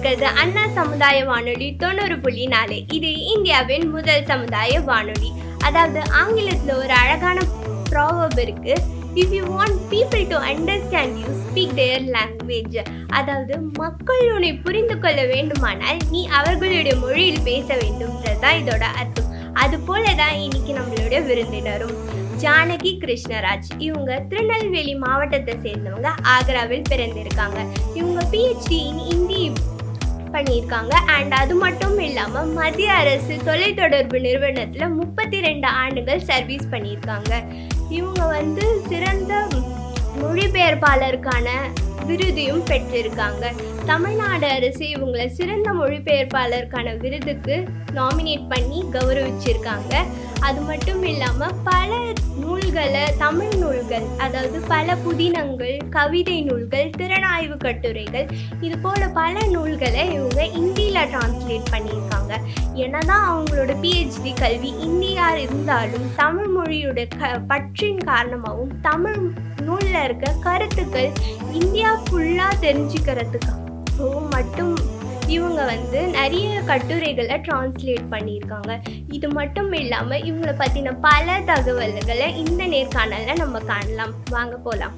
இருக்கிறது அண்ணா சமுதாய வானொலி தொண்ணூறு புள்ளி நாலு. இது இந்தியாவின் முதல் சமுதாய வானொலி. அதாவது ஆங்கிலத்தில் ஒரு அழகான ப்ராவப் இருக்கு. If you want people to understand you speak their language அதாவது மக்கள் உன்னை புரிந்து கொள்ள வேண்டுமானால் நீ அவர்களுடைய மொழியில் பேச வேண்டும்ன்றது தான் இதோட அர்த்தம். அது போல தான் இன்னைக்கு நம்மளுடைய விருந்தினரும் ஜானகி கிருஷ்ணராஜ். இவங்க திருநெல்வேலி மாவட்டத்தை சேர்ந்தவங்க. ஆக்ராவில் பிறந்திருக்காங்க. இவங்க பிஹெச்டி இன் பண்ணியிருக்காங்க. அண்ட் அது மட்டும் இல்லாமல் மத்திய அரசு தொலைத்தொடர்பு நிறுவனத்தில் முப்பத்தி ரெண்டு ஆண்டுகள் சர்வீஸ் பண்ணியிருக்காங்க. இவங்க வந்து சிறந்த மொழிபெயர்ப்பாளருக்கான விருதையும் பெற்றிருக்காங்க. தமிழ்நாடு அரசு இவங்களை சிறந்த மொழிபெயர்ப்பாளருக்கான விருதுக்கு நாமினேட் பண்ணி கௌரவிச்சிருக்காங்க. அது மட்டும் இல்லாமல் பல நூல்களை தமிழ் நூல்கள் அதாவது பல புதினங்கள் கவிதை நூல்கள் திறனாய்வு கட்டுரைகள் இது போல் பல நூல்களை இவங்க இந்தியில் டிரான்ஸ்லேட் பண்ணியிருக்காங்க. என்னதான் அவங்களோட பிஹெச்டி கல்வி இந்தியா இருந்தாலும் தமிழ் மொழியோட க பற்றின் காரணமாகவும் தமிழ் நூலில் இருக்க கருத்துக்கள் இந்தியா ஃபுல்லாக தெரிஞ்சுக்கிறதுக்காகவும் மட்டும் இவங்க வந்து நிறைய கட்டுரைகளை டிரான்ஸ்லேட் பண்ணியிருக்காங்க. இது மட்டும் இல்லாமல் இவங்களை பற்றின பல தகவல்களை இந்த நேர்காணலில் நம்ம காணலாம். வாங்க போகலாம்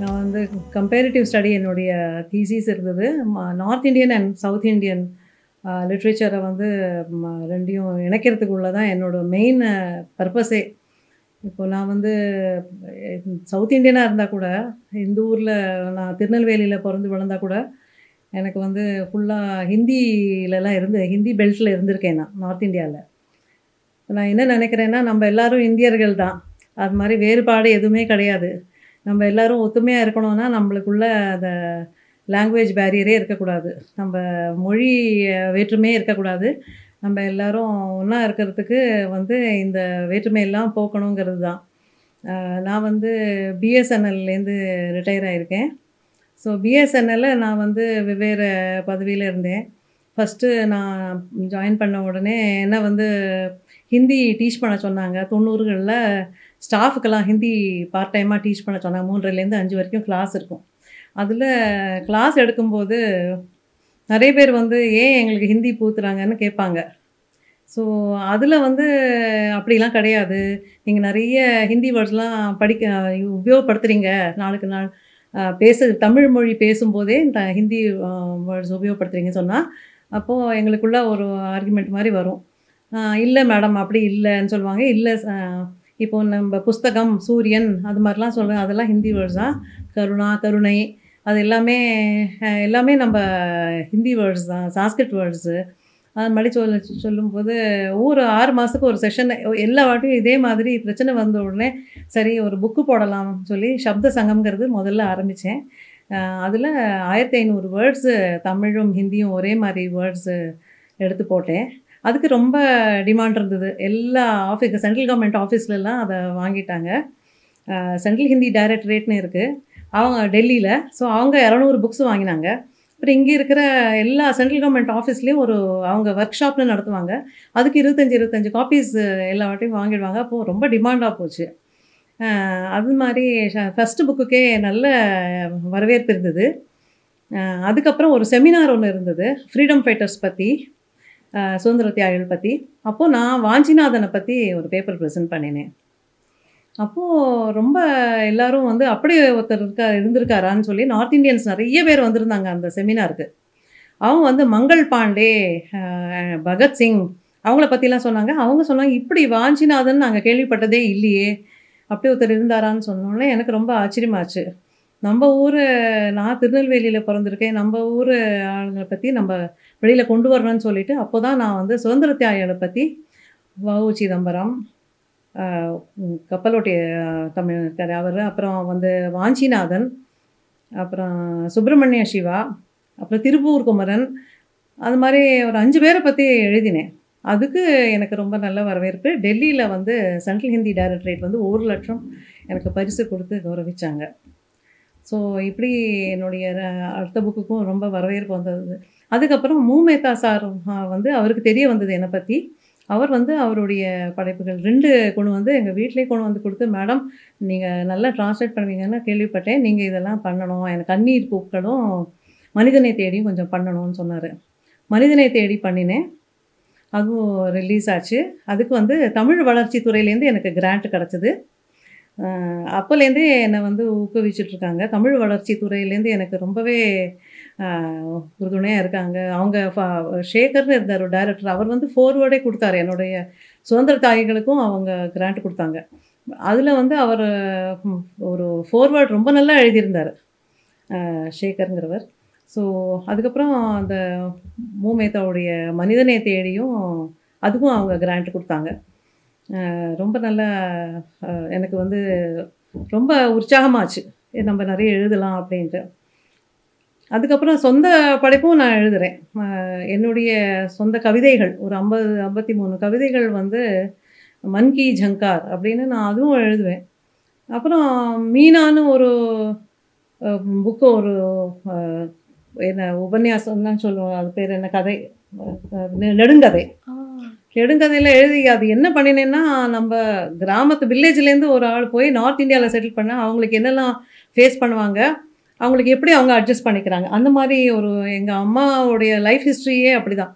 நான் வந்து கம்பேரிட்டிவ் ஸ்டடி என்னுடைய தீசிஸ் இருந்தது. North Indian and south Indian லிட்ரேச்சரை வந்து ரெண்டையும் இணைக்கிறதுக்குள்ள தான் என்னோட மெயின் பர்பஸே இப்போ நான் வந்து சவுத் இந்தியனாக இருந்தால் கூட இந்த ஊரில் நான் திருநெல்வேலியில் பிறந்து வளர்ந்தால் கூட எனக்கு வந்து ஃபுல்லாக ஹிந்திலலாம் இருந்து ஹிந்தி பெல்ட்டில் இருந்திருக்கேன் நான் நார்த் இந்தியாவில் நான் என்ன நினைக்கிறேன்னா நம்ம எல்லாரும் இந்தியர்கள் தான். அது மாதிரி வேறுபாடு எதுவுமே கிடையாது. நம்ம எல்லாரும் ஒத்துமையாக இருக்கணும்னா நம்மளுக்குள்ள அந்த லாங்குவேஜ் பேரியரே இருக்கக்கூடாது. நம்ம மொழி வேற்றுமையே இருக்கக்கூடாது. நம்ம எல்லோரும் ஒன்றா இருக்கிறதுக்கு வந்து இந்த வேற்றுமையெல்லாம் போக்கணுங்கிறது தான். நான் வந்து பிஎஸ்என்எல்லேருந்து ரிட்டையர் ஆகியிருக்கேன் ஸோ பிஎஸ்என்எல்ல நான் வந்து வெவ்வேறு பதவியில் இருந்தேன். ஃபஸ்ட்டு நான் ஜாயின் பண்ண உடனே என்ன வந்து ஹிந்தி டீச் பண்ண சொன்னாங்க. தொண்ணூறுகளில் ஸ்டாஃபுக்கெல்லாம் ஹிந்தி பார்ட் டைமாக டீச் பண்ண சொன்னாங்க. மூன்றுலேருந்து அஞ்சு வரைக்கும் கிளாஸ் இருக்கும். அதில் கிளாஸ் எடுக்கும்போது நிறைய பேர் வந்து ஏன் எங்களுக்கு ஹிந்தி பூத்துறாங்கன்னு கேட்பாங்க. ஸோ அதில் வந்து அப்படிலாம் கிடையாது. நீங்கள் நிறைய ஹிந்தி வேர்ட்ஸ்லாம் படிக்க உபயோகப்படுத்துகிறீங்க நாளுக்கு நாள் பேச தமிழ் மொழி பேசும்போதே இந்த ஹிந்தி வேர்ட்ஸ் உபயோகப்படுத்துகிறீங்கன்னு சொன்னால் அப்போது எங்களுக்குள்ள ஒரு ஆர்குமெண்ட் மாதிரி வரும். இல்லை மேடம் அப்படி இல்லைன்னு சொல்லுவாங்க. இல்லை இப்போ நம்ம புஸ்தகம் சூரியன் அது மாதிரிலாம் சொல்கிறேன் அதெல்லாம் ஹிந்தி வேர்ட்ஸ் தான் கருணா கருணை அது எல்லாமே எல்லாமே நம்ம ஹிந்தி வேர்ட்ஸ் தான் சாஸ்கிரிட் வேர்ட்ஸு அது மாதிரி சொல்ல சொல்லும்போது ஒவ்வொரு ஆறு மாதத்துக்கு ஒரு செஷன் எல்லா வாட்டியும் இதே மாதிரி பிரச்சனை வந்த உடனே சரி ஒரு புக்கு போடலாம்னு சொல்லி சப்த சங்கம்ங்கிறது முதல்ல ஆரம்பித்தேன் அதில் ஆயிரத்தி ஐநூறு வேர்ட்ஸு தமிழும் ஹிந்தியும் ஒரே மாதிரி வேர்ட்ஸு எடுத்து போட்டேன். அதுக்கு ரொம்ப டிமாண்ட் இருந்தது. எல்லா ஆஃபீஸ் சென்ட்ரல் கவர்மெண்ட் ஆஃபீஸ்லலாம் அதை வாங்கிட்டாங்க. சென்ட்ரல் ஹிந்தி டைரக்டரேட்னு இருக்குது அவங்க டெல்லியில் ஸோ அவங்க இரநூறு புக்ஸ் வாங்கினாங்க. அப்புறம் இங்கே இருக்கிற எல்லா சென்ட்ரல் கவர்மெண்ட் ஆஃபீஸ்லேயும் ஒரு அவங்க ஒர்க் ஷாப்னு நடத்துவாங்க. அதுக்கு இருபத்தஞ்சி இருபத்தஞ்சி காப்பீஸ் எல்லா வாட்டியும் வாங்கிடுவாங்க. அப்போது ரொம்ப டிமாண்டாக போச்சு. அது மாதிரி ஃபஸ்ட்டு புக்குக்கே நல்ல வரவேற்பு இருந்தது. அதுக்கப்புறம் ஒரு செமினார் ஒன்று இருந்தது. ஃப்ரீடம் ஃபைட்டர்ஸ் பற்றி சுதந்திர தியாகிகள் பற்றி அப்போது நான் வாஞ்சிநாதனை பற்றி ஒரு பேப்பர் ப்ரெசென்ட் பண்ணினேன். அப்போது ரொம்ப எல்லாரும் வந்து அப்படி ஒருத்தர் இருக்கா இருந்திருக்காரான்னு சொல்லி நார்த் இந்தியன்ஸ் நிறைய பேர் வந்திருந்தாங்க அந்த செமினாருக்கு அவங்க வந்து மங்கள் பாண்டே பகத்சிங் அவங்கள பற்றிலாம் சொன்னாங்க. அவங்க சொன்னாங்க இப்படி வாஞ்சிநாதன் நாங்கள் கேள்விப்பட்டதே இல்லையே. அப்படி ஒருத்தர் இருந்தாரான்னு சொன்னோன்னே எனக்கு ரொம்ப ஆச்சரியமாச்சு. நம்ம ஊர் நான் திருநெல்வேலியில் பிறந்திருக்கேன். நம்ம ஊர் ஆளுங்களை பற்றி நம்ம வெளியில் கொண்டு வரணும்னு சொல்லிட்டு அப்போ தான் நான் வந்து சுதந்திர தியாகிகளை பற்றி வஉ சிதம்பரம் கப்பலோட்டிய தமிழ் இருக்கார் அவர் அப்புறம் வந்து வாஞ்சிநாதன் அப்புறம் சுப்பிரமணிய சிவா அப்புறம் திருப்பூர் குமரன். அது மாதிரி ஒரு அஞ்சு பேரை பற்றி எழுதினேன். அதுக்கு எனக்கு ரொம்ப நல்ல வரவேற்பு. டெல்லியில் வந்து சென்ட்ரல் ஹிந்தி டைரக்டரேட் வந்து ஒரு லட்சம் எனக்கு பரிசு கொடுத்து கௌரவித்தாங்க ஸோ இப்படி என்னுடைய அடுத்த புக்குக்கும் ரொம்ப வரவேற்பு வந்தது. அதுக்கப்புறம் மூமேத்தா சார் வந்து அவருக்கு தெரிய வந்தது என்னை பற்றி அவர் வந்து அவருடைய படைப்புகள் ரெண்டு கொண்டு வந்து எங்கள் வீட்டிலே கொண்டு வந்து கொடுத்து மேடம் நீங்கள் நல்லா ட்ரான்ஸ்லேட் பண்ணுவீங்கன்னு கேள்விப்பட்டேன். நீங்கள் இதெல்லாம் பண்ணணும். எனக்கு கண்ணீர் பூக்களும் மனிதனை தேடியும் கொஞ்சம் பண்ணணும்னு சொன்னார். மனிதனை தேடி பண்ணினேன். அதுவும் ரிலீஸ் ஆச்சு. அதுக்கு வந்து தமிழ் வளர்ச்சி துறையிலேருந்து எனக்கு கிராண்ட் கிடச்சிது. அப்போலேருந்தே என்னை வந்து ஊக்குவிச்சிட்ருக்காங்க தமிழ் வளர்ச்சி துறையிலேருந்து எனக்கு ரொம்பவே உறுதுணையாக இருக்காங்க. அவங்க ஷேகர்னு இருந்தார் ஒரு டைரக்டர் அவர் வந்து ஃபோர்வேர்டே கொடுத்தாரு. என்னுடைய சுதந்திர தாய்களுக்கும் அவங்க கிராண்ட் கொடுத்தாங்க. அதில் வந்து அவர் ஒரு ஃபோர்வேர்டு ரொம்ப நல்லா எழுதியிருந்தார் ஷேகருங்கிறவர் ஸோ அதுக்கப்புறம் அந்த மூமேத்தாவுடைய மனிதனை தேடியும் அதுக்கும் அவங்க கிராண்ட் கொடுத்தாங்க. ரொம்ப நல்லா எனக்கு வந்து ரொம்ப உற்சாகமாச்சு. ஏ, நம்ம நிறைய எழுதலாம் அப்படின்ட்டு. அதுக்கப்புறம் சொந்த படைப்பும் நான் எழுதுகிறேன் என்னுடைய சொந்த கவிதைகள் ஒரு ஐம்பது ஐம்பத்தி மூணு கவிதைகள் வந்து மன் கி ஜங்கார் அப்படின்னு நான் அதுவும் எழுதுவேன். அப்புறம் மீனான்னு ஒரு புக்கு ஒரு என்ன உபன்யாசம்லாம் சொல்லுவோம். அது பேர் என்ன? கதை. நெடுங்கதை. நெடுங்கதையில் எழுதி அது என்ன பண்ணினேன்னா நம்ம கிராமத்து வில்லேஜ்லேருந்து ஒரு ஆள் போய் நார்த் இந்தியாவில் செட்டில் பண்ண அவங்களுக்கு என்னெல்லாம் ஃபேஸ் பண்ணுவாங்க? அவங்களுக்கு எப்படி அவங்க அட்ஜஸ்ட் பண்ணிக்கிறாங்க? அந்த மாதிரி ஒரு எங்கள் அம்மாவுடைய லைஃப் ஹிஸ்ட்ரியே அப்படி தான்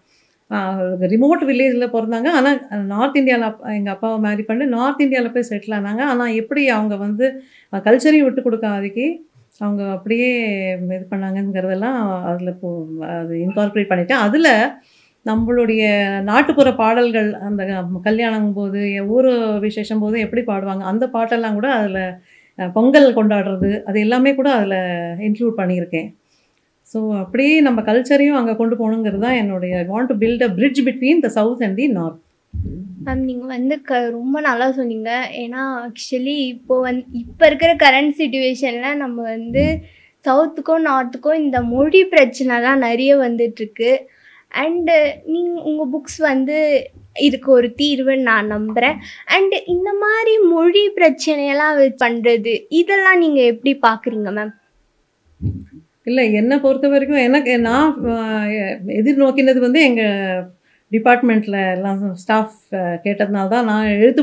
ரிமோட் வில்லேஜில் பிறந்தாங்க. ஆனால் நார்த் இந்தியாவில் எங்கள் அப்பாவை மேரி பண்ணி நார்த் இந்தியாவில் போய் செட்டில் ஆனாங்க. ஆனால் எப்படி அவங்க வந்து கல்ச்சரையும் விட்டு கொடுக்காதக்கு அவங்க அப்படியே இது பண்ணாங்கங்கிறதெல்லாம் அதில் அது இன்கார்பரேட் பண்ணிட்டேன். அதில் நம்மளுடைய நாட்டுப்புற பாடல்கள் அந்த கல்யாணம் போது ஊர் விசேஷம் போது எப்படி பாடுவாங்க அந்த பாட்டெல்லாம் கூட அதில் பொங்கல் கொண்டாடுறது அது எல்லாமே கூட அதில் இன்க்ளூட் பண்ணியிருக்கேன். ஸோ அப்படியே நம்ம கல்ச்சரையும் அங்கே கொண்டு போகணுங்கிறது தான் என்னுடைய want to build a bridge between the south and the north ma'am நீங்கள் வந்து க ரொம்ப நல்லா சொன்னீங்க. ஏன்னா ஆக்சுவலி இப்போ வந் இப்போ இருக்கிற கரண்ட் சுச்சுவேஷனில் நம்ம வந்து சவுத்துக்கும் நார்த்துக்கும் இந்த மொழி பிரச்சனை தான் நிறைய வந்துட்டுருக்கு அண்டு நீங்கள் உங்கள் புக்ஸ் வந்து இதுக்கு ஒரு தீர்வுன்னு நான் நம்புகிறேன் அண்டு இந்த மாதிரி மொழி பிரச்சனையெல்லாம் பண்ணுறது இதெல்லாம் நீங்கள் எப்படி பார்க்குறீங்க மேம் இல்லை என்னை பொறுத்த வரைக்கும் எனக்கு நான் எதிர்நோக்கினது வந்து எங்கள் டிபார்ட்மெண்ட்டில் எல்லாம் ஸ்டாஃப் கேட்டதுனால தான் நான் எழுத்து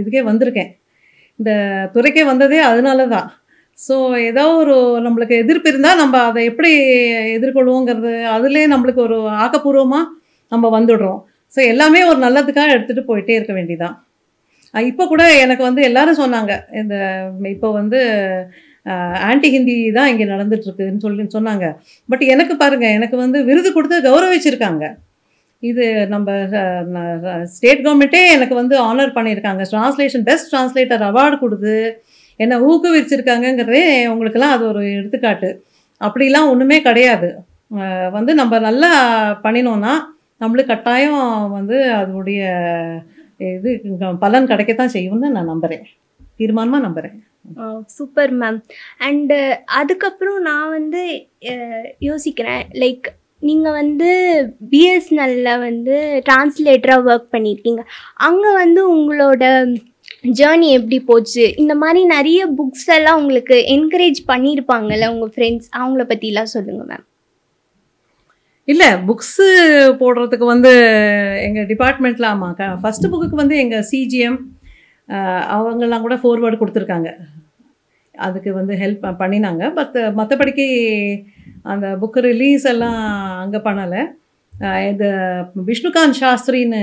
இதுக்கே வந்திருக்கேன். இந்த துறைக்கே வந்ததே அதனால தான் ஸோ ஏதோ ஒரு நம்மளுக்கு எதிர்ப்பு இருந்தால் நம்ம அதை எப்படி எதிர்கொள்வோங்கிறது அதுலேயே நம்மளுக்கு ஒரு ஆக்கப்பூர்வமாக நம்ம வந்துடுறோம். ஸோ எல்லாமே ஒரு நல்லதுக்காக எடுத்துகிட்டு போயிட்டே இருக்க வேண்டிதான் இப்போ கூட எனக்கு வந்து எல்லாரும் சொன்னாங்க. இந்த இப்போ வந்து ஆன்டி ஹிந்தி தான் இங்கே நடந்துட்டுருக்குன்னு சொல்லி சொன்னாங்க. பட் எனக்கு பாருங்க எனக்கு வந்து விருது கொடுத்து கௌரவிச்சிருக்காங்க. இது நம்ம ஸ்டேட் கவர்மெண்ட்டே எனக்கு வந்து ஆனர் பண்ணியிருக்காங்க. ட்ரான்ஸ்லேஷன் பெஸ்ட் ட்ரான்ஸ்லேட்டர் அவார்டு கொடுத்து என்னை ஊக்குவிச்சிருக்காங்கங்கிறதே உங்களுக்கெல்லாம் அது ஒரு எடுத்துக்காட்டு. அப்படிலாம் ஒன்றுமே கிடையாது. வந்து நம்ம நல்லா பண்ணினோன்னா நம்மளுக்கு கட்டாயம் வந்து அதனுடைய இது பலன் கிடைக்கத்தான் செய்யும்னு நான் நம்புகிறேன் தீர்மானமாக நம்புகிறேன் சூப்பர் மேம். அண்டு அதுக்கப்புறம் நான் வந்து யோசிக்கிறேன். லைக் நீங்கள் வந்து பிஎஸ்என்எல்லில் வந்து டிரான்ஸ்லேட்டராக ஒர்க் பண்ணியிருக்கீங்க அங்கே வந்து உங்களோட ஜேர்னி எப்படி போச்சு? இந்த மாதிரி நிறைய புக்ஸ் எல்லாம் உங்களுக்கு என்கரேஜ் பண்ணியிருப்பாங்கல்ல உங்கள் ஃப்ரெண்ட்ஸ் அவங்கள பற்றிலாம் சொல்லுங்கள் மேம். இல்லை புக்ஸு போடுறதுக்கு வந்து எங்கள் டிபார்ட்மெண்ட்டில் ஆமாம் க ஃபஸ்ட்டு புக்குக்கு வந்து எங்கள் சிஜிஎம் அவங்கெல்லாம் கூட ஃபோர்வேர்டு கொடுத்துருக்காங்க. அதுக்கு வந்து ஹெல்ப் பண்ணினாங்க. பட் மற்றபடிக்கு அந்த புக்கு ரிலீஸ் எல்லாம் அங்கே பண்ணலை. இது விஷ்ணுகாந்த் சாஸ்திரின்னு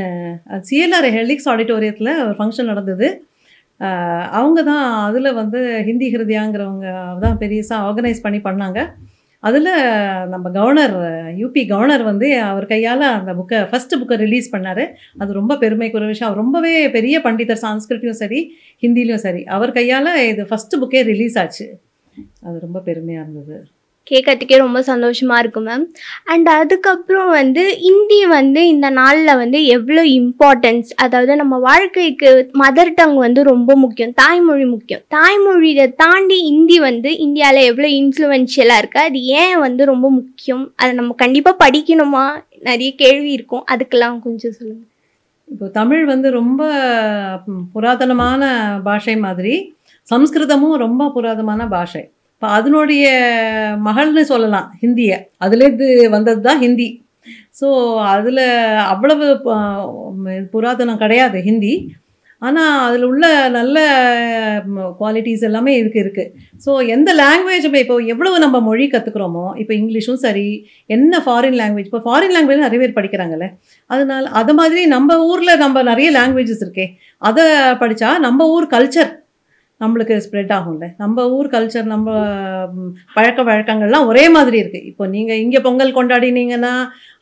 சிஎல்ஆர் ஹெலிக்ஸ் ஆடிட்டோரியத்தில் ஒரு ஃபங்க்ஷன் நடந்தது. அவங்க தான் அதில் வந்து ஹிந்தி ஹிருதியாங்கிறவங்க தான் பெரியசாக ஆர்கனைஸ் பண்ணி பண்ணாங்க. அதில் நம்ம கவர்னர் யூபி கவர்னர் வந்து அவர் கையால் அந்த புக்கை ஃபஸ்ட்டு புக்கை ரிலீஸ் பண்ணார். அது ரொம்ப பெருமைக்குரிய விஷயம். அவர் ரொம்பவே பெரிய பண்டிதர் சான்ஸ்கிருட்லையும் சரி ஹிந்திலையும் சரி அவர் கையால் இது ஃபஸ்ட்டு புக்கே ரிலீஸ் ஆச்சு. அது ரொம்ப பெருமையாக இருந்தது. கேட்கறதுக்கே ரொம்ப சந்தோஷமாக இருக்கும் மேம் அண்ட் அதுக்கப்புறம் வந்து இந்தி வந்து இந்த நாளில் வந்து எவ்வளோ இம்பார்ட்டன்ஸ் அதாவது நம்ம வாழ்க்கைக்கு மதர் டங் வந்து ரொம்ப முக்கியம் தாய்மொழி முக்கியம். தாய்மொழியை தாண்டி இந்தி வந்து இந்தியாவில் எவ்வளோ இன்ஃப்ளூவன்ஷியலாக இருக்குது அது ஏன் வந்து ரொம்ப முக்கியம்? அதை நம்ம கண்டிப்பாக படிக்கணுமா? நிறைய கேள்வி இருக்கும். அதுக்கெல்லாம் கொஞ்சம் சொல்லுங்கள் இப்போ தமிழ் வந்து ரொம்ப புராதனமான பாஷை மாதிரி சம்ஸ்கிருதமும் ரொம்ப புராதனமான பாஷை. இப்போ அதனுடைய மகள்னு சொல்லலாம் ஹிந்தியை. அதுலேருந்து வந்தது தான் ஹிந்தி. ஸோ அதில் அவ்வளவு புராதனம் கிடையாது ஹிந்தி. ஆனால் அதில் உள்ள நல்ல குவாலிட்டிஸ் எல்லாமே இதுக்கு இருக்குது ஸோ எந்த லாங்குவேஜுமே இப்போ எவ்வளவு நம்ம மொழி கற்றுக்குறோமோ இப்போ இங்கிலீஷும் சரி என்ன ஃபாரின் லாங்குவேஜ் இப்போ ஃபாரின் லாங்குவேஜ் நிறைய பேர் படிக்கிறாங்கல்ல. அதனால் அது மாதிரி நம்ம ஊரில் நம்ம நிறைய லாங்குவேஜஸ் இருக்கே. அதை படித்தா நம்ம ஊர் கல்ச்சர் நம்மளுக்கு ஸ்ப்ரெட் ஆகும்ல. நம்ம ஊர் கல்ச்சர் நம்ம பழக்க வழக்கங்கள்லாம் ஒரே மாதிரி இருக்குது இப்போ நீங்கள் இங்கே பொங்கல் கொண்டாடினீங்கன்னா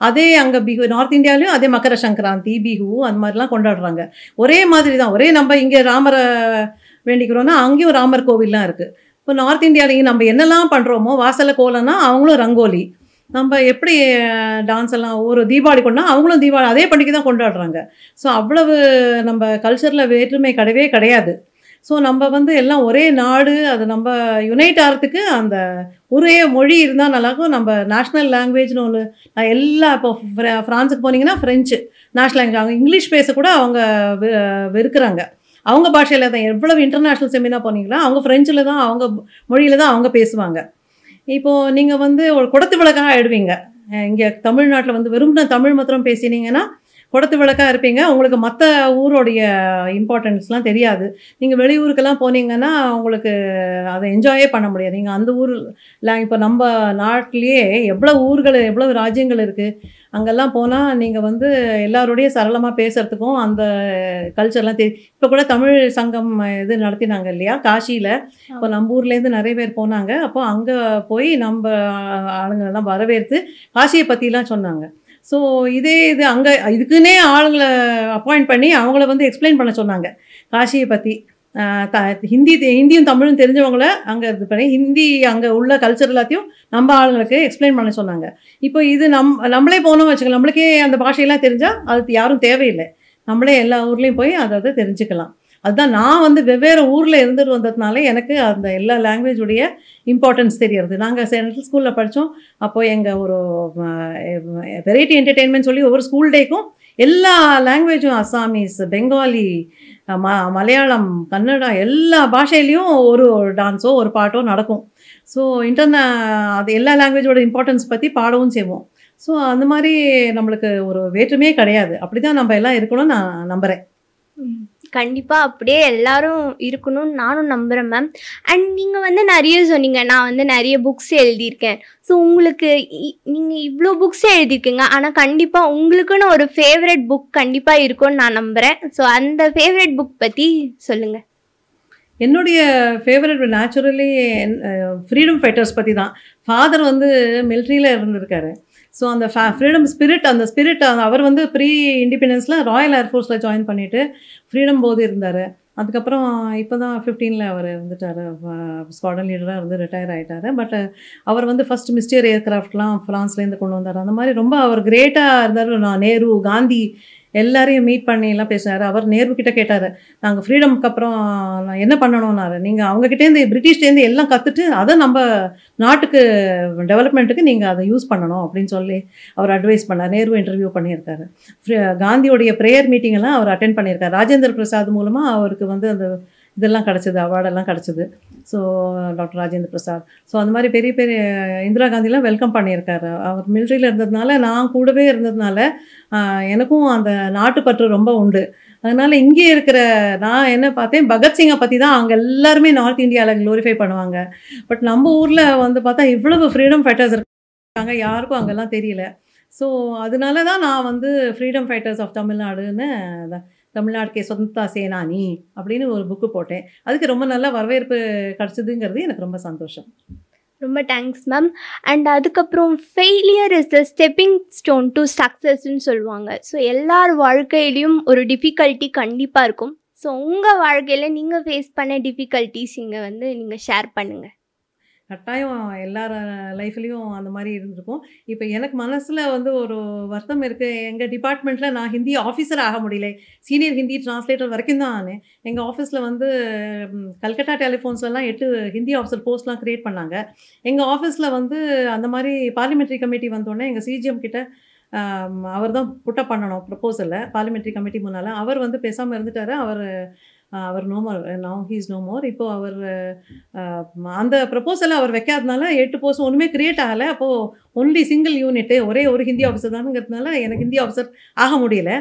அதே அங்கே பிஹு நார்த் இந்தியாலையும் அதே மக்கர சங்கராந்தி பிஹு அந்த மாதிரிலாம் கொண்டாடுறாங்க. ஒரே மாதிரி தான் ஒரே நம்ம இங்கே ராமரை வேண்டிக்கிறோன்னா அங்கேயும் ராமர் கோவில்லாம் இருக்குது இப்போ நார்த் இந்தியாலையும் நம்ம என்னெல்லாம் பண்ணுறோமோ வாசல்ல கோலம்னா அவங்களும் ரங்கோலி. நம்ம எப்படி டான்ஸ் எல்லாம் ஒரு தீபாவளி கொண்டா அவங்களும் தீபாவளி அதே பண்டிகை தான் கொண்டாடுறாங்க. ஸோ அவ்வளவு நம்ம கல்ச்சரில் வேற்றுமை கிடையவே கிடையாது. ஸோ நம்ம வந்து எல்லாம் ஒரே நாடு அது நம்ம யுனைட் ஆகிறதுக்கு அந்த ஒரே மொழி இருந்தால் நல்லாயிருக்கும் நம்ம நேஷ்னல் லாங்குவேஜ்னு ஒன்று எல்லா இப்போ ஃப்ரான்ஸுக்கு போனீங்கன்னா ஃப்ரெஞ்சு நேஷ்னல் லாங்குவேஜ் அவங்க இங்கிலீஷ் பேச கூட அவங்க வெ- வெறுக்கிறாங்க. அவங்க பாஷையில் தான் எவ்வளவு இன்டர்நேஷ்னல் செமினார் போனீங்களா அவங்க ஃப்ரெஞ்சில் தான் அவங்க மொழியில் தான் அவங்க பேசுவாங்க. இப்போது நீங்கள் வந்து ஒரு குடத்து விளக்காக ஆயிடுவீங்க. இங்கே தமிழ்நாட்டில் வந்து வெறும் தமிழ் மாத்திரம் பேசினீங்கன்னா குடத்து விளக்காக இருப்பீங்க. உங்களுக்கு மற்ற ஊரோடைய இம்பார்ட்டன்ஸ்லாம் தெரியாது. நீங்கள் வெளியூருக்கெல்லாம் போனீங்கன்னா உங்களுக்கு அதை என்ஜாயே பண்ண முடியாது. நீங்கள் அந்த ஊர் இப்போ நம்ம நாட்டிலேயே எவ்வளோ ஊர்கள் எவ்வளோ ராஜ்யங்கள் இருக்குது அங்கெல்லாம் போனால் நீங்கள் வந்து எல்லாரோடையும் சரளமாக பேசுகிறதுக்கும் அந்த கல்ச்சர்லாம் தெரி இப்போ கூட தமிழ் சங்கம் இது நடத்தினாங்க இல்லையா? காசியில். இப்போ நம்ம ஊர்லேருந்து நிறைய பேர் போனாங்க. அப்போ அங்கே போய் நம்ம ஆளுங்களெல்லாம் வரவேற்று காசியை பற்றிலாம் சொன்னாங்க. ஸோ இதே இது அங்கே இதுக்குன்னே ஆளுங்களை அப்பாயிண்ட் பண்ணி அவங்கள வந்து எக்ஸ்பிளைன் பண்ண சொன்னாங்க. காசியை பற்றி த ஹிந்தி ஹிந்தியும் தமிழும் தெரிஞ்சவங்கள அங்கே இது பண்ணி ஹிந்தி அங்கே உள்ள கல்ச்சர் எல்லாத்தையும் நம்ம ஆளுங்களுக்கு எக்ஸ்பிளைன் பண்ண சொன்னாங்க. இப்போ இது நம் நம்மளே போனோம் வச்சுக்கலாம் நம்மளுக்கே அந்த பாஷையெல்லாம் தெரிஞ்சால் அதுக்கு யாரும் தேவையில்லை. நம்மளே எல்லா ஊர்லேயும் போய் அதை தெரிஞ்சுக்கலாம். அதுதான் நான் வந்து வெவ்வேறு ஊரில் இருந்துட்டு வந்ததுனால எனக்கு அந்த எல்லா லாங்குவேஜுடைய இம்பார்ட்டன்ஸ் தெரியறது. நாங்கள் சென்ட்ரல் ஸ்கூலில் படித்தோம் அப்போது எங்கள் ஒரு வெரைட்டி என்டர்டெயின்மெண்ட் சொல்லி ஒவ்வொரு ஸ்கூல் டேக்கும் எல்லா லாங்குவேஜும் அசாமீஸ் பெங்காலி ம மலையாளம் கன்னடா எல்லா பாஷையிலையும் ஒரு டான்ஸோ ஒரு பாட்டோ நடக்கும். ஸோ இன்டர்நே அது எல்லா லாங்குவேஜோட இம்பார்ட்டன்ஸ் பற்றி பாடவும் செய்வோம். ஸோ அந்த மாதிரி நம்மளுக்கு ஒரு வேற்றுமையே கிடையாது. அப்படி தான் நம்ம எல்லாம் இருக்கணும்னு நான் நம்புகிறேன் கண்டிப்பாக அப்படியே எல்லாரும் இருக்கணும்னு நானும் நம்புகிறேன் மேம் அண்ட் நீங்கள் வந்து நிறைய சொன்னீங்க நான் வந்து நிறைய புக்ஸ் எழுதியிருக்கேன். ஸோ உங்களுக்கு இ- இவ்வளோ புக்ஸ் எழுதியிருக்கீங்க ஆனால் கண்டிப்பாக உங்களுக்குன்னு ஒரு ஃபேவரட் புக் கண்டிப்பாக இருக்கும்னு நான் நம்புறேன். ஸோ அந்த ஃபேவரட் புக் பற்றி சொல்லுங்கள் என்னுடைய ஃபேவரட் நேச்சுரலி ஃப்ரீடம் ஃபைட்டர்ஸ் பற்றி தான் ஃபாதர் வந்து மிலிட்ரியில் இருந்திருக்காரு. ஸோ அந்த ஃபே ஃப்ரீடம் ஸ்பிரிட் அந்த ஸ்பிரிட் அவர் வந்து ப்ரீ இண்டிபெண்டன்ஸில் ராயல் ஏர்ஃபோர்ஸில் ஜாயின் பண்ணிவிட்டு ஃப்ரீடம் போது இருந்தார். அதுக்கப்புறம் இப்போ தான் ஃபிஃப்டீனில் அவர் வந்துட்டார். ஸ்குவாடன் லீடராக இருந்து ரிட்டையர் ஆகிட்டார் பட் அவர் வந்து ஃபஸ்ட் மிஸ்டர் ஏர்க்ராஃப்ட்லாம் ஃப்ரான்ஸ்லேருந்து கொண்டு வந்தார். அந்த மாதிரி ரொம்ப அவர் கிரேட்டாக இருந்தார். நான் நேரு காந்தி எல்லாரையும் மீட் பண்ணி எல்லாம் பேசினார். அவர் நேர்வு கிட்ட கேட்டார். நாங்கள் ஃப்ரீடமுக்கு அப்புறம் என்ன பண்ணணும்னாரு. நீங்கள் அவங்ககிட்டேருந்து பிரிட்டிஷ்டேருந்து எல்லாம் கற்றுட்டு அதை நம்ம நாட்டுக்கு டெவலப்மெண்ட்டுக்கு நீங்கள் அதை யூஸ் பண்ணணும் அப்படின்னு சொல்லி அவர் அட்வைஸ் பண்ணார். நேரு இன்டர்வியூ பண்ணியிருக்காரு. காந்தியோடைய ப்ரேயர் மீட்டிங்கெல்லாம் அவர் அட்டென்ட் பண்ணியிருக்காரு. ராஜேந்திர பிரசாத் மூலமாக அவருக்கு வந்து அந்த இதெல்லாம் கிடச்சிது அவார்டெல்லாம் கிடச்சிது. So doctor Rajendra Prasad so அந்த மாதிரி பெரிய பெரிய இந்திரா காந்திலாம் வெல்கம் பண்ணியிருக்காரு. அவர் மிலிட்ரியில் இருந்ததுனால நான் கூடவே இருந்ததுனால எனக்கும் அந்த நாட்டுப்பற்று ரொம்ப உண்டு. அதனால் இங்கே இருக்கிற நான் என்ன பார்த்தேன் பகத்சிங்கை பற்றி தான் அங்கே எல்லாருமே நார்த் இந்தியாவில் க்ளோரிஃபை பண்ணுவாங்க. பட் நம்ம ஊரில் வந்து பார்த்தா இவ்வளவு ஃப்ரீடம் ஃபைட்டர்ஸ் இருக்காங்க யாருக்கும் அங்கெல்லாம் தெரியல. ஸோ அதனால தான் நான் வந்து ஃப்ரீடம் ஃபைட்டர்ஸ் ஆஃப் தமிழ்நாடுன்னு அத- தமிழ்நாடுக்கே சொந்தா சேனானி அப்படின்னு ஒரு புக்கு போட்டேன். அதுக்கு ரொம்ப நல்ல வரவேற்பு கிடச்சிதுங்கிறது எனக்கு ரொம்ப சந்தோஷம். ரொம்ப தேங்க்ஸ் மேம் அண்ட் அதுக்கப்புறம் failure is the stepping stone to சக்ஸஸ்ன்னு சொல்லுவாங்க. ஸோ எல்லார் வாழ்க்கையிலையும் ஒரு டிஃபிகல்ட்டி கண்டிப்பாக இருக்கும். ஸோ உங்கள் வாழ்க்கையில் நீங்கள் ஃபேஸ் பண்ண டிஃபிகல்ட்டிஸ் இங்கே வந்து நீங்கள் ஷேர் பண்ணுங்கள் கட்டாயம் எல்லார லைஃப்லேயும் அந்த மாதிரி இருந்திருக்கும். இப்போ எனக்கு மனசில் வந்து ஒரு வருத்தம் இருக்குது எங்கள் டிபார்ட்மெண்ட்டில் நான் ஹிந்தி ஆஃபீஸர் ஆக முடியல. சீனியர் ஹிந்தி டிரான்ஸ்லேட்டர் வரைக்கும் தான் ஆனேன். எங்கள் ஆஃபீஸில் வந்து கல்கட்டா டெலிஃபோன்ஸ்லாம் எட்டு ஹிந்தி ஆஃபீஸர் போஸ்ட்லாம் க்ரியேட் பண்ணாங்க. எங்கள் ஆஃபீஸில் வந்து அந்த மாதிரி பார்லிமெண்ட்ரி கமிட்டி வந்தோடனே எங்கள் சிஜிஎம் கிட்ட அவர் தான் புட்டப் பண்ணணும் ப்ரப்போசலில் பார்லிமெண்ட்ரி கமிட்டி முன்னால். அவர் வந்து பேசாமல் இருந்துட்டாரு. அவர் அவர் no more now he's no more இப்போது அவர் அந்த ப்ரப்போசலை அவர் வைக்காதனால எட்டு போஸ்ட் ஒன்றுமே கிரியேட் ஆகலை. அப்போது ஒன்லி சிங்கிள் யூனிட்டு ஒரே ஒரு ஹிந்தி ஆஃபீஸர் தானுங்கிறதுனால எனக்கு ஹிந்தி ஆஃபீஸர் ஆக முடியல.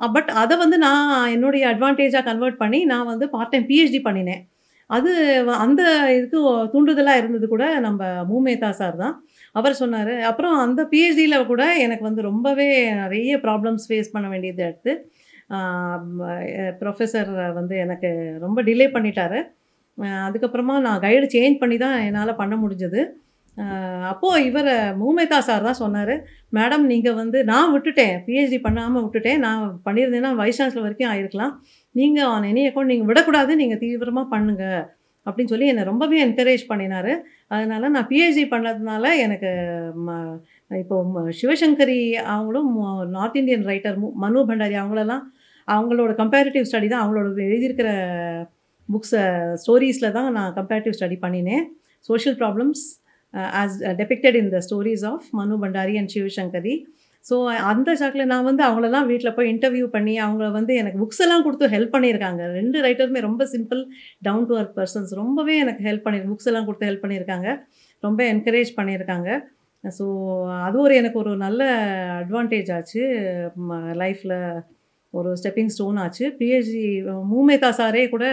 பட் அதை வந்து நான் என்னுடைய அட்வான்டேஜாக கன்வெர்ட் பண்ணி நான் வந்து பார்ட் டைம் பிஹெச்டி பண்ணினேன். அது அந்த இதுக்கு தூண்டுதலாக இருந்தது கூட நம்ம மூமேதா சார் தான். அவர் சொன்னார். அப்புறம் அந்த பிஹெச்டியில் கூட எனக்கு வந்து ரொம்பவே நிறைய ப்ராப்ளம்ஸ் ஃபேஸ் பண்ண வேண்டியது எடுத்து ப்ரொஃபஸர் வந்து எனக்கு ரொம்ப டிலே பண்ணிட்டாரு. அதுக்கப்புறமா நான் கைடு சேஞ்ச் பண்ணி தான் என்னால் பண்ண முடிஞ்சது. அப்போது இவர் மூமேதா சார் தான் சொன்னார் மேடம் நீங்கள் வந்து நான் விட்டுட்டேன் பிஹெச்டி பண்ணாமல் விட்டுட்டேன் நான் பண்ணியிருந்தேன்னா வைஸ் சான்சலர் வரைக்கும் ஆயிருக்கலாம். நீங்கள் ஆன் எனி அக்கௌண்ட் நீங்கள் விடக்கூடாது நீங்கள் தீவிரமாக பண்ணுங்க. அப்படின்னு சொல்லி என்னை ரொம்பவே என்கரேஜ் பண்ணினார். அதனால் நான் பிஹெச்டி பண்ணதுனால எனக்கு ம- இப்போ சிவசங்கரி அவங்களும் நார்த் இந்தியன் ரைட்டர் மு- மனு பண்டாரி அவங்களெல்லாம் அவங்களோட கம்பேரிட்டிவ் ஸ்டடி தான் அவங்களோட எழுதியிருக்கிற புக்ஸை ஸ்டோரீஸில் தான் நான் கம்பேரிட்டிவ் ஸ்டடி பண்ணினேன். Social problems as depicted in the stories of Mannu Bhandari and Sivasankari so அந்த சாக்கில் நான் வந்து அவங்களெல்லாம் வீட்டில் போய் இன்டர்வியூ பண்ணி அவங்கள வந்து எனக்கு புக்ஸ் எல்லாம் கொடுத்து ஹெல்ப் பண்ணியிருக்காங்க. ரெண்டு ரைட்டருமே ரொம்ப simple down to earth persons ரொம்பவே எனக்கு ஹெல்ப் பண்ணி புக்ஸ் எல்லாம் கொடுத்து ஹெல்ப் பண்ணியிருக்காங்க. ரொம்ப என்கரேஜ் பண்ணியிருக்காங்க. ஸோ அது ஒரு எனக்கு ஒரு நல்ல அட்வான்டேஜ் ஆச்சு லைஃப்பில் ஒரு ஸ்டெப்பிங் ஸ்டோன் ஆச்சு. பிஹெச்டி மூமேதா சாரே கூட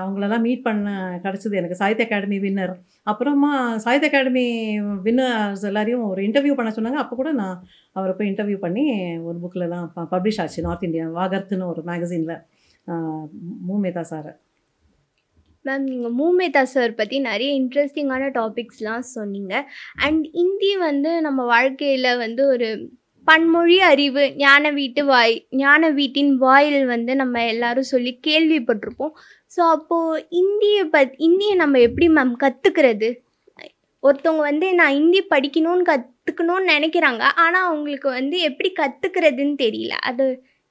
அவங்களெல்லாம் மீட் பண்ண கிடச்சிது எனக்கு. சாகித்ய அகாடமி வின்னர் அப்புறமா சாகித்ய அகாடமி வின்னர்ஸ் எல்லாரையும் ஒரு இன்டர்வியூ பண்ண சொன்னாங்க. அப்போ கூட நான் அவரை போய் இன்டர்வியூ பண்ணி ஒரு புக்கிலலாம் பப்ளிஷ் ஆச்சு. நார்த் இந்தியா வாகர்த்துன்னு ஒரு மேகசினில் மூமேதா சார். மேம் நீங்கள் மூமேதா சார் பற்றி நிறைய இன்ட்ரெஸ்டிங்கான டாபிக்ஸ்லாம் சொன்னீங்க. அண்ட் இந்தி வந்து நம்ம வாழ்க்கையில் வந்து ஒரு பன்மொழி அறிவு ஞான வீட்டு வாய் ஞான வீட்டின் வாயில் வந்து நம்ம எல்லாரும் சொல்லி கேள்விப்பட்டிருப்போம். ஸோ அப்போது இந்தியை பத் இந்தியை நம்ம எப்படி மேம் கற்றுக்கிறது ஒருத்தவங்க வந்து நான் ஹிந்தி படிக்கணும்னு கற்றுக்கணும்னு நினைக்கிறாங்க. ஆனால் அவங்களுக்கு வந்து எப்படி கற்றுக்கிறதுன்னு தெரியல. அது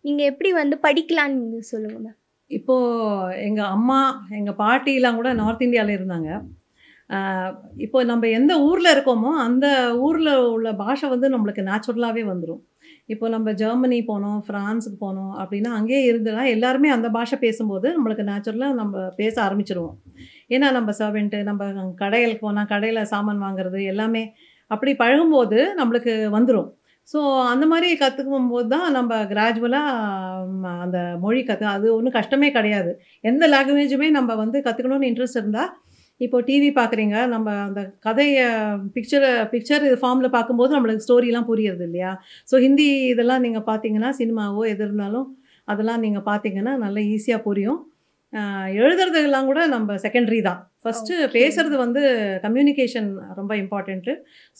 நீங்கள் எப்படி வந்து படிக்கலான்னு நீங்கள் சொல்லுங்கள் மேம் இப்போது எங்கள் அம்மா எங்கள் பாட்டிலாம் கூட நார்த் இந்தியாவில் இருந்தாங்க. இப்போ நம்ம எந்த ஊரில் இருக்கோமோ அந்த ஊரில் உள்ள பாஷை வந்து நம்மளுக்கு நேச்சுரலாகவே வந்துடும் இப்போ நம்ம ஜெர்மனி போனோம் ஃப்ரான்ஸுக்கு போனோம் அப்படின்னா அங்கேயே இருந்தனா எல்லாருமே அந்த பாஷை பேசும்போது நம்மளுக்கு நேச்சுரலாக நம்ம பேச ஆரம்பிச்சிருவோம். ஏன்னா நம்ம சர்வெண்ட்டு நம்ம கடைகளுக்கு போனால் கடையில் சாமான் வாங்குறது எல்லாமே அப்படி பழகும்போது நம்மளுக்கு வந்துடும் ஸோ அந்த மாதிரி கற்றுக்கும் போது தான் நம்ம கிராஜுவலாக அந்த மொழி கற்று அது ஒன்றும் கஷ்டமே கிடையாது. எந்த லாங்குவேஜுமே நம்ம வந்து கற்றுக்கணும்னு இன்ட்ரெஸ்ட் இருந்தால் இப்போ டிவி பார்க்குறீங்க நம்ம அந்த கதையை பிக்சரை பிக்சர் இது ஃபார்மில் பார்க்கும்போது நம்மளுக்கு ஸ்டோரிலாம் புரியுறது இல்லையா? ஸோ ஹிந்தி இதெல்லாம் நீங்கள் பார்த்தீங்கன்னா சினிமாவோ எது இருந்தாலும் அதெல்லாம் நீங்கள் பார்த்தீங்கன்னா நல்லா ஈஸியாக புரியும். எழுதுறதுலாம் கூட நம்ம செகண்டரி தான். ஃபஸ்ட்டு. பேசுறது வந்து கம்யூனிகேஷன் ரொம்ப இம்பார்ட்டண்ட்டு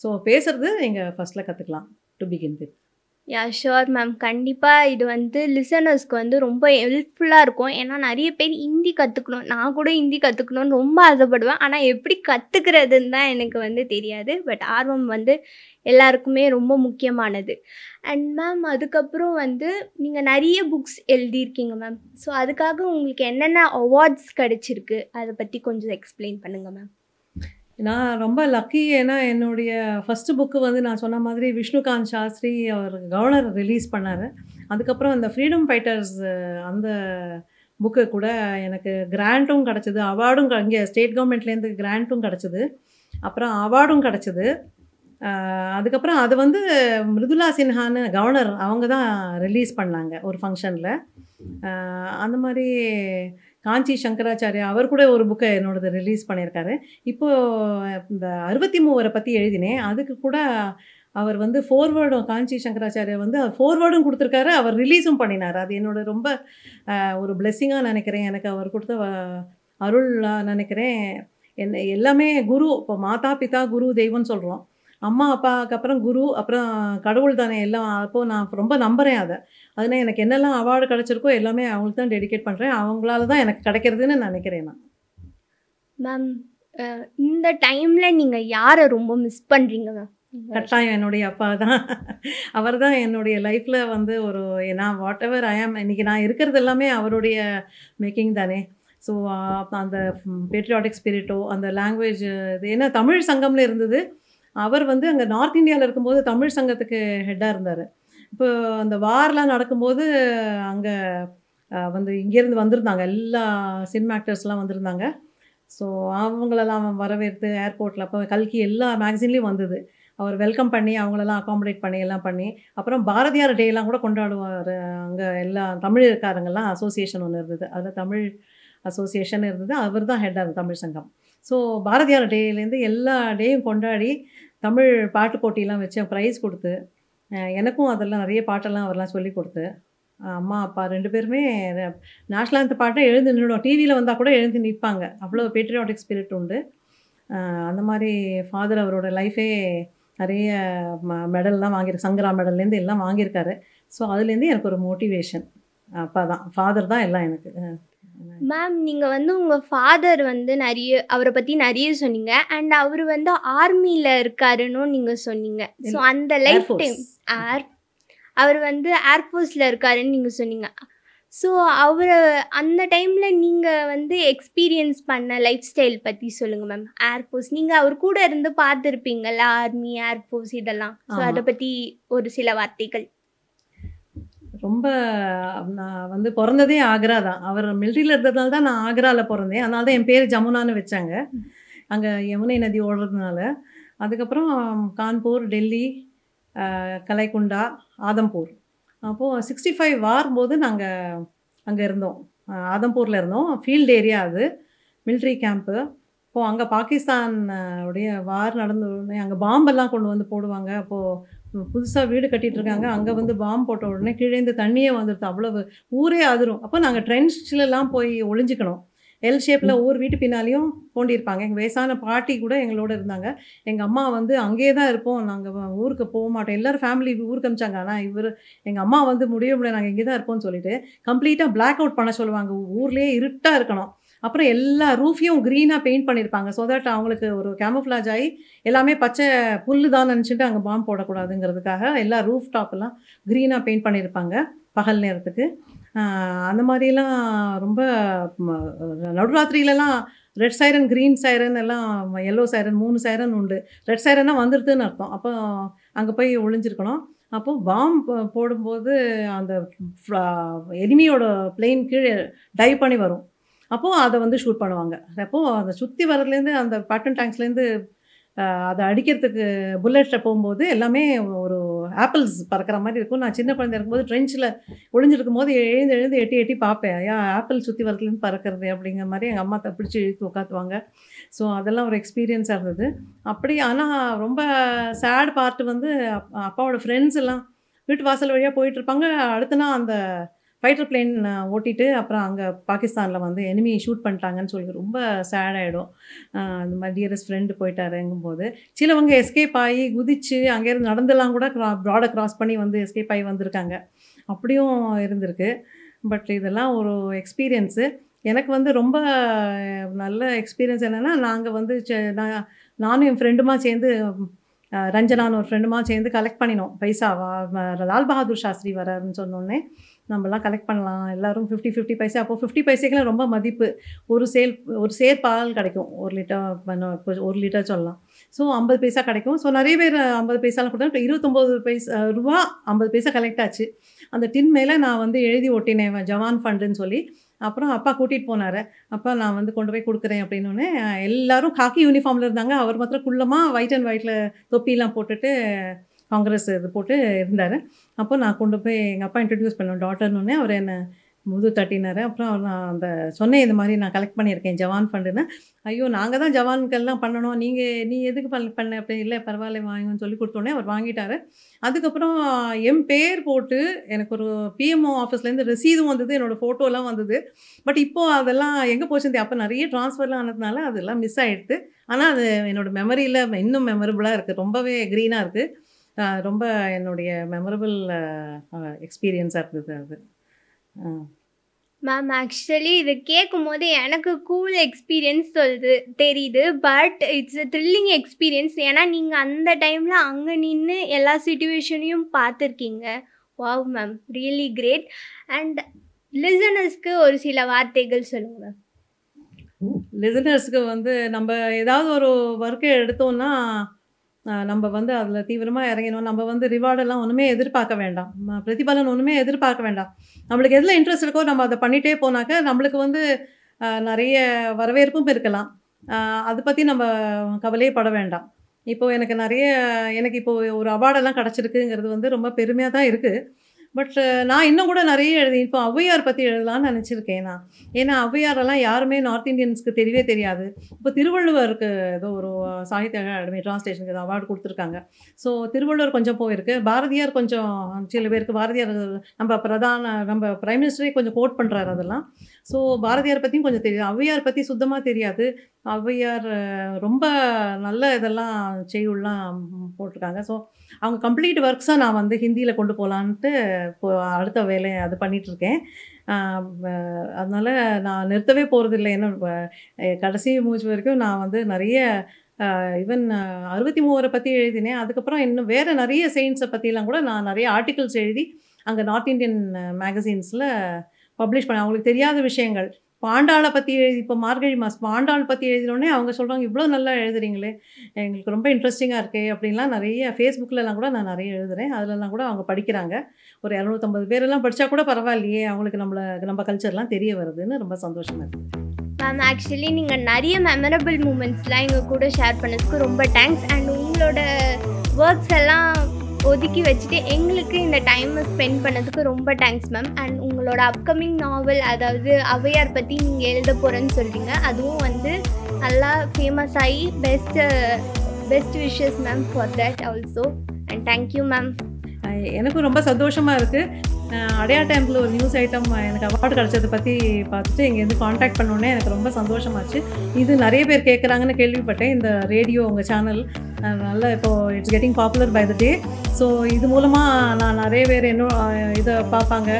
ஸோ பேசுறது நீங்கள் ஃபஸ்ட்டில் கற்றுக்கலாம் to begin with yeah sure ma'am கண்டிப்பாக இது வந்து லிசனர்ஸ்க்கு வந்து ரொம்ப ஹெல்ப்ஃபுல்லாக இருக்கும். ஏன்னா நிறைய பேர் ஹிந்தி கற்றுக்கணும் நான் கூட ஹிந்தி கற்றுக்கணும்னு ரொம்ப ஆசைப்படுவேன். ஆனால் எப்படி கற்றுக்கிறதுன்னு தான் எனக்கு வந்து தெரியாது. பட் ஆர்வம் வந்து எல்லாருக்குமே ரொம்ப முக்கியமானது. அண்ட் மேம் அதுக்கப்புறம் வந்து நீங்கள் நிறைய புக்ஸ் எழுதியிருக்கீங்க மேம் ஸோ அதுக்காக உங்களுக்கு என்னென்ன அவார்ட்ஸ் கிடச்சிருக்கு? அதை பற்றி கொஞ்சம் எக்ஸ்பிளைன் பண்ணுங்கள் மேம் நான் ரொம்ப லக்கி ஏன்னா என்னுடைய ஃபஸ்ட்டு புக்கு வந்து நான் சொன்ன மாதிரி விஷ்ணுகாந்த் சாஸ்திரி அவர் கவர்னர் ரிலீஸ் பண்ணார். அதுக்கப்புறம் அந்த ஃப்ரீடம் ஃபைட்டர்ஸ் அந்த புக்கு கூட எனக்கு கிராண்ட்டும் கிடச்சிது. அவார்டும் இங்கே ஸ்டேட் கவர்மெண்ட்லேருந்து கிராண்ட்டும் கிடச்சிது. அப்புறம் அவார்டும் கிடச்சிது. அதுக்கப்புறம் அது வந்து மிருதுலா சின்ஹான்னு கவர்னர் அவங்க தான் ரிலீஸ் பண்ணாங்க ஒரு ஃபங்க்ஷனில் அந்த மாதிரி காஞ்சி சங்கராச்சாரியா அவர் கூட ஒரு புக்கை என்னோடது ரிலீஸ் பண்ணியிருக்காரு. இப்போது இந்த அறுபத்தி மூவரை பற்றி எழுதினேன். அதுக்கு கூட அவர் வந்து ஃபோர்வேர்டும் காஞ்சி சங்கராச்சாரியா வந்து ஃபோர்வேர்டும் கொடுத்துருக்காரு. அவர் ரிலீஸும் பண்ணினார். அது என்னோட ரொம்ப ஒரு பிளெஸ்ஸிங்காக நினைக்கிறேன். எனக்கு அவர் கொடுத்த அருளாக நினைக்கிறேன். என்ன எல்லாமே குரு இப்போ மாதா பிதா குரு தெய்வம்னு சொல்கிறோம் அம்மா அப்பாவுக்கு அப்புறம் குரு அப்புறம் கடவுள் தானே எல்லாம். அப்போது நான் ரொம்ப நம்புகிறேன் அதை. அதனால் எனக்கு என்னெல்லாம் அவார்டு கிடச்சிருக்கோ எல்லாமே அவங்களுக்கு தான் டெடிகேட் பண்ணுறேன் அவங்களால தான் எனக்கு கிடைக்கிறதுன்னு நினைக்கிறேன் நான். மேம் இந்த டைமில் நீங்கள் யாரை ரொம்ப மிஸ் பண்ணுறீங்க மேம் கட்டாயம் என்னுடைய அப்பா தான். அவர் தான் என்னுடைய லைஃப்பில் வந்து ஒரு நான் வாட் எவர் ஐ ஆம் இன்றைக்கி நான் இருக்கிறது எல்லாமே அவருடைய மேக்கிங் தானே. ஸோ அந்த பேட்ரியாட்டிக் ஸ்பிரிட்டோ அந்த லாங்குவேஜ் இது ஏன்னா தமிழ் சங்கம்னு இருந்தது. அவர் வந்து அங்கே நார்த் இந்தியாவில் இருக்கும்போது தமிழ் சங்கத்துக்கு ஹெட்டாக இருந்தார். இப்போ அந்த வார்லாம் நடக்கும்போது அங்கே வந்து இங்கேருந்து வந்திருந்தாங்க. எல்லா சினிமா ஆக்டர்ஸ்லாம் வந்திருந்தாங்க. ஸோ அவங்களெல்லாம் வரவேற்று ஏர்போர்ட்டில் அப்போ கல்கி எல்லா மேக்சின்லேயும் வந்தது. அவர் வெல்கம் பண்ணி அவங்களெல்லாம் அகாமடேட் பண்ணி எல்லாம் பண்ணி. அப்புறம் பாரதியார் டேலாம் கூட கொண்டாடுவார். அங்கே எல்லா தமிழ்காரங்கெல்லாம் அசோசியேஷன் ஒன்று இருந்தது. அதில் தமிழ் அசோசியேஷன் இருந்தது. அவர் தான் ஹெட்டாக தமிழ் சங்கம். ஸோ பாரதியார் டேலேருந்து எல்லா டேயும் கொண்டாடி தமிழ் பாட்டு போட்டியெல்லாம் வச்சு ப்ரைஸ் கொடுத்து எனக்கும் அதெல்லாம் நிறைய பாட்டெல்லாம் அவர்லாம் சொல்லி கொடுத்து அம்மா அப்பா ரெண்டு பேருமே நேஷ்னல் அந்த பாட்டை எழுந்து நின்றுடும் டிவியில் வந்தால் கூட எழுந்து நிற்பாங்க. அவ்வளோ பேட்ரியாட்டிக் ஸ்பிரிட் உண்டு. அந்த மாதிரி ஃபாதர் அவரோட லைஃபே நிறைய மெடல்லாம் வாங்கியிருக்கு சங்கரா மெடல்லேருந்து எல்லாம் வாங்கியிருக்காரு. ஸோ அதுலேருந்து எனக்கு ஒரு மோட்டிவேஷன் அப்பா தான் ஃபாதர் தான் எல்லாம் எனக்கு. மேம் நீங்கள் வந்து உங்கள் ஃபாதர் வந்து நிறைய அவரை பற்றி நிறைய சொன்னீங்க. அண்ட் அவர் வந்து ஆர்மியில் இருக்காருன்னு நீங்கள் சொன்னீங்க. ஸோ அந்த லைஃப். டைம் ஏர் அவர் வந்து ஏர்ஃபோர்ஸில் இருக்காருன்னு நீங்கள் சொன்னீங்க. ஸோ அவரை அந்த டைமில் நீங்கள் வந்து எக்ஸ்பீரியன்ஸ் பண்ண லைஃப் ஸ்டைல் பற்றி சொல்லுங்கள் மேம் ஏர்ஃபோர்ஸ் நீங்கள் அவர் கூட இருந்து பார்த்துருப்பீங்கல்ல ஆர்மி ஏர்ஃபோர்ஸ் இதெல்லாம். ஸோ. அதை பற்றி ஒரு சில வார்த்தைகள். ரொம்ப நான் வந்து பிறந்ததே ஆக்ரா தான். அவர் மிலிட்ரியில் இருந்ததுனால தான் நான் ஆக்ராவில் பிறந்தேன். அதனால தான் என் பேர் ஜமுனான்னு வச்சாங்க. அங்கே யமுனை நதி ஓடுறதுனால. அதுக்கப்புறம் கான்பூர் டெல்லி கலைகுண்டா கலைக்குண்டா ஆதம்பூர். அப்போது சிக்ஸ்டி ஃபைவ் வாரும்போது நாங்கள் அங்கே இருந்தோம். ஆதம்பூரில் இருந்தோம். ஃபீல்டு ஏரியா அது. மிலிட்ரி கேம்ப்பு அப்போது அங்கே பாகிஸ்தான் உடைய வார் நடந்த உடனே அங்கே பாம்பெல்லாம் கொண்டு வந்து போடுவாங்க. அப்போது புதுசாக வீடு கட்டிட்டு இருக்காங்க அங்கே வந்து பாம் போட்ட உடனே கீழேந்து தண்ணியே வந்துடுது அவ்வளவு ஊரே அதிரும். அப்போ நாங்கள் ட்ரெண்ட்ஸ்லாம் போய் ஒளிஞ்சுக்கணும். எல் ஷேப்பில் ஒவ்வொரு வீட்டு பின்னாலையும் தோண்டியிருப்பாங்க. எங்கள் வயசான பாட்டி கூட எங்களோட இருந்தாங்க. எங்கள் அம்மா வந்து அங்கேயே தான் இருப்போம். நாங்கள் ஊருக்கு போக மாட்டோம். எல்லோரும் ஃபேமிலி ஊருக்கு அமிச்சாங்க ஆனால் இவர் எங்கள் அம்மா வந்து முடிய முடியாது நாங்கள் இங்கே தான் இருப்போம்னு சொல்லிட்டு கம்ப்ளீட்டாக பிளாக் அவுட் பண்ண சொல்லுவாங்க. ஊர்லேயே இருட்டாக இருக்கணும். அப்புறம் எல்லா ரூஃபையும் க்ரீனாக பெயிண்ட் பண்ணியிருப்பாங்க ஸோ தட் அவங்களுக்கு ஒரு கேமோஃப்ளாஜ் ஆகி எல்லாமே பச்சை புல்லு தான் நினச்சிட்டு அங்கே பாம்பு போடக்கூடாதுங்கிறதுக்காக எல்லா ரூஃப் டாப்பெல்லாம் க்ரீனாக பெயிண்ட் பண்ணியிருப்பாங்க பகல் நேரத்துக்கு. அந்த மாதிரிலாம் ரொம்ப நடுராத்திரியிலலாம் ரெட் சைரன் க்ரீன் சைரன் எல்லாம் எல்லோ சைரன் மூணு சைரன் உண்டு. ரெட் சைரன்னா வந்துடுதுன்னு அர்த்தம். அப்போ அங்கே போய் ஒளிஞ்சிருக்கணும். அப்போது பாம் போடும்போது அந்த எனிமியோட பிளெயின் கீழே டைவ் பண்ணி வரும். அப்போது அதை வந்து ஷூட் பண்ணுவாங்க. அப்போது அதை சுற்றி வரதுலேருந்து அந்த பேட்டன் டேங்க்ஸ்லேருந்து அதை அடிக்கிறதுக்கு புல்லெட்டில் போகும்போது எல்லாமே ஒரு ஆப்பிள்ஸ் பறக்கிற மாதிரி இருக்கும். நான் சின்ன குழந்தை இருக்கும்போது ட்ரெஞ்சில் ஒளிஞ்சிருக்கும் போது எழுந்து எழுந்து எட்டி எட்டி பார்ப்பேன். ஐயா ஆப்பிள் சுற்றி வரதுலேருந்து பறக்கிறது அப்படிங்கிற மாதிரி எங்கள் அம்மா பிடிச்சி இழுத்து உட்காத்துவாங்க ஸோ அதெல்லாம் ஒரு எக்ஸ்பீரியன்ஸாக இருந்தது. அப்படி ஆனால் ரொம்ப சேட் பார்ட் வந்து அப்பாவோட ஃப்ரெண்ட்ஸ் எல்லாம் வீட்டு வாசல் வழியாக போயிட்டுருப்பாங்க அடுத்தனா அடுத்த நாள் அந்த ஃபைட்டர் பிளேன் ஓட்டிட்டு அப்புறம் அங்கே பாகிஸ்தானில் வந்து எனிமி ஷூட் பண்ணிட்டாங்கன்னு சொல்லி ரொம்ப சேட் ஆகிடும் அந்த மாதிரி டியரஸ்ட் ஃப்ரெண்டு போயிட்டாருங்கும்போது சிலவங்க எஸ்கேப் ஆகி குதிச்சு அங்கேருந்து நடந்தெல்லாம் கூட க்ரா ப்ராடை க்ராஸ் பண்ணி வந்து எஸ்கேப் ஆகி வந்திருக்காங்க. அப்படியும் இருந்திருக்கு. பட் இதெல்லாம் ஒரு எக்ஸ்பீரியன்ஸு எனக்கு வந்து ரொம்ப நல்ல எக்ஸ்பீரியன்ஸ் என்னென்னா நாங்கள் வந்து நான் நானும் என் ஃப்ரெண்டுமா சேர்ந்து ரஞ்சனான்னு ஒரு ஃப்ரெண்டுமா சேர்ந்து கலெக்ட் பண்ணினோம். பைசாவா? லால் பகதூர் சாஸ்திரி வராருன்னு சொன்னோடனே நம்மலாம் கலெக்ட் பண்ணலாம். எல்லாரும் ஃபிஃப்டி ஃபிஃப்டி பைசா அப்போ ஃபிஃப்டி பைசைக்கெலாம் ரொம்ப மதிப்பு. ஒரு சேல் ஒரு சேர் பால் கிடைக்கும். ஒரு லிட்டர் ஒரு லிட்டர் சொல்லலாம். ஸோ ஐம்பது பைசா கிடைக்கும். ஸோ நிறைய பேர் ஐம்பது பைசாலாம் கொடுத்தா இருபத்தொம்போது பைசா ரூபா ஐம்பது பைசா கலெக்ட் ஆச்சு. அந்த டின் மேலே நான் வந்து எழுதி ஒட்டினேன் ஜவான் ஃபண்டுன்னு சொல்லி. அப்புறம் அப்பா கூட்டிகிட்டு போனார். அப்பா நான் வந்து கொண்டு போய் கொடுக்குறேன் அப்படின்னோடனே எல்லாரும் காக்கி யூனிஃபார்மில் இருந்தாங்க. அவர் மாத்திரம் குள்ளமாக ஒயிட் அண்ட் ஒயிட்டில் தொப்பிலாம் போட்டுட்டு காங்கிரஸ் இது போட்டு இருந்தார். அப்போ நான் கொண்டு போய் எங்கள் அப்பா இன்ட்ரடியூஸ் பண்ணேன் டாட்டர்னு அவர் என்னை முது தட்டினார். அப்புறம் நான் அந்த சொன்னேன் இது மாதிரி நான் கலெக்ட் பண்ணியிருக்கேன் ஜவான் ஃபண்டுன்னு ஐயோ நாங்கள் தான் ஜவான்கள்லாம் பண்ணணும். நீங்கள் நீ எதுக்கு பண்ண பண்ண? அப்படி இல்லை பரவாயில்ல வாங்கன்னு சொல்லி கொடுத்தோன்னே அவர் வாங்கிட்டார். அதுக்கப்புறம் என் பேர் போட்டு எனக்கு ஒரு பிஎம்ஓ ஆஃபீஸ்லேருந்து ரசீதும் வந்தது என்னோடய ஃபோட்டோலாம் வந்தது. பட் இப்போது அதெல்லாம் எங்கே போச்சுருந்தே அப்போ நிறைய ட்ரான்ஸ்ஃபர்லாம் ஆனதுனால அதெல்லாம் மிஸ் ஆகிடுது ஆனால் அது என்னோடய மெமரியில் இன்னும் மெமரபுளாக இருக்குது ரொம்பவே க்ரீனாக இருக்குது ரொம்ப என்னுடைய மெமரபிள் எக்ஸ்பீரியன்ஸாக இருந்தது அது. மேம் ஆக்சுவலி இது கேட்கும் போது எனக்கு கூல் எக்ஸ்பீரியன்ஸ் சொல்லுது தெரியுது. But it's a thrilling experience ஏன்னா நீங்கள் அந்த டைமில் அங்கே நின்று எல்லா சுச்சுவேஷனையும் பார்த்துருக்கீங்க. Wow ma'am really great and லிசனர்ஸ்க்கு ஒரு சில வார்த்தைகள் சொல்லுங்கள் மேம் லிசனர்ஸ்க்கு வந்து நம்ம ஏதாவது ஒரு ஒர்க்கை எடுத்தோம்னா நம்ம வந்து அதில் தீவிரமாக இறங்கணும். நம்ம வந்து ரிவார்டெல்லாம் ஒன்றுமே எதிர்பார்க்க வேண்டாம். பிரதிபலன் ஒன்றுமே எதிர்பார்க்க வேண்டாம். நம்மளுக்கு எதில் இன்ட்ரெஸ்ட் இருக்கோ நம்ம அதை பண்ணிகிட்டே போனாக்க நம்மளுக்கு வந்து நிறைய வரவேற்பும் இருக்கலாம் அதை பற்றி நம்ம கவலையே பட வேண்டாம். இப்போது எனக்கு நிறைய எனக்கு இப்போது ஒரு அவார்டெல்லாம் கிடச்சிருக்குங்கிறது வந்து ரொம்ப பெருமையாக தான் இருக்குது பட் uh, நான் இன்னும் கூட நிறைய எழுதி இப்போ ஔவையார் பற்றி எழுதலாம்னு நினச்சிருக்கேன் நான். ஏன்னா ஔவையாரெல்லாம் யாருமே நார்த் இந்தியன்ஸ்க்கு தெரியவே தெரியாது. இப்போ திருவள்ளுவருக்கு ஏதோ ஒரு சாகித்ய அகாடமி டிரான்ஸ்லேஷனுக்கு ஏதோ அவார்டு கொடுத்துருக்காங்க. ஸோ திருவள்ளுவர் கொஞ்சம் போயிருக்கு. பாரதியார் கொஞ்சம் சில பேருக்கு பாரதியார் நம்ம பிரதான நம்ம பிரைம் மினிஸ்டரே கொஞ்சம் கோட் பண்ணுறாரு அதெல்லாம். ஸோ பாரதியார் பற்றியும் கொஞ்சம் தெரியாது ஔவையார் பற்றி சுத்தமாக தெரியாது. ஔவையார் ரொம்ப நல்ல இதெல்லாம் செய்யுள்லாம் போட்டிருக்காங்க. ஸோ அவங்க கம்ப்ளீட் ஒர்க்ஸாக நான் வந்து ஹிந்தியில் கொண்டு போகலான்ட்டு இப்போ அடுத்த வேலையை அது பண்ணிகிட்ருக்கேன் அதனால் நான் நிறுத்தவே போகிறதில்ல என்ன கடைசி மூச்சு வரைக்கும் நான் வந்து நிறைய ஈவன் அறுபத்தி மூவரை பற்றி எழுதினேன். அதுக்கப்புறம் இன்னும் வேறு நிறைய செயின்ஸை பற்றிலாம் கூட நான் நிறைய ஆர்டிகிள்ஸ் எழுதி அங்கே நார்த் இந்தியன் மேகசின்ஸில் பப்ளிஷ் பண்ணேன். அவங்களுக்கு தெரியாத விஷயங்கள். பாண்டாளை பற்றி எழுதி இப்போ மார்கழி மாதம் பாண்டாள் பற்றி எழுதினோடனே அவங்க சொல்கிறாங்க இவ்வளோ நல்லா எழுதுறீங்களே எங்களுக்கு ரொம்ப இன்ட்ரெஸ்டிங்காக இருக்கே அப்படின்லாம் நிறைய ஃபேஸ்புக்கிலலாம் கூட நான் நிறைய எழுதுறேன். அதிலலாம் கூட அவங்க படிக்கிறாங்க. ஒரு இரநூத்தம்பது பேரெல்லாம் படித்தா கூட பரவாயில்லையே அவங்களுக்கு நம்மளை நம்ம கல்ச்சர்லாம் தெரிய வருதுன்னு ரொம்ப சந்தோஷமாக இருக்குது மேம் ஆக்சுவலி நீங்கள் நிறைய மெமரபிள் மூமெண்ட்ஸ்லாம் எங்கள் கூட ஷேர் பண்ணதுக்கு ரொம்ப தேங்க்ஸ் அண்ட் உங்களோட ஒர்க்ஸ் எல்லாம் ஒதுக்கி வச்சுட்டு எங்களுக்கு இந்த டைமை ஸ்பெண்ட் பண்ணதுக்கு ரொம்ப தேங்க்ஸ் மேம் அண்ட் உங்களோட அப்கமிங் நாவல் அதாவது அவையார் பற்றி நீங்கள் எழுத போகிறேன்னு சொல்கிறீங்க அதுவும் வந்து நல்லா ஃபேமஸ் ஆகி best best wishes ma'am for that also and thank you ma'am எனக்கும் ரொம்ப சந்தோஷமாக இருக்குது அடையா டைமில் ஒரு நியூஸ் ஐட்டம் எனக்கு அவார்டு கிடச்சதை பற்றி பார்த்துட்டு இங்கேருந்து காண்டாக்ட் பண்ணோன்னே எனக்கு ரொம்ப சந்தோஷமாச்சு. இது நிறைய பேர் கேட்குறாங்கன்னு கேள்விப்பட்டேன். இந்த ரேடியோ உங்கள் சேனல் நல்ல இப்போது it's getting popular by the day so இது மூலமாக நான் நிறைய பேர் என்ன இதை பார்ப்பாங்க.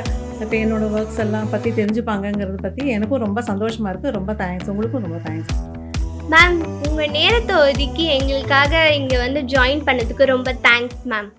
இப்போ என்னோடய ஒர்க்ஸ் எல்லாம் பற்றி தெரிஞ்சுப்பாங்கங்கிறத பற்றி எனக்கும் ரொம்ப சந்தோஷமாக இருக்குது ரொம்ப தேங்க்ஸ் உங்களுக்கும் ரொம்ப தேங்க்ஸ் மேம் உங்கள் நேரத்தை ஒதுக்கி எங்களுக்காக இங்கே வந்து ஜாயின் பண்ணதுக்கு ரொம்ப தேங்க்ஸ் மேம்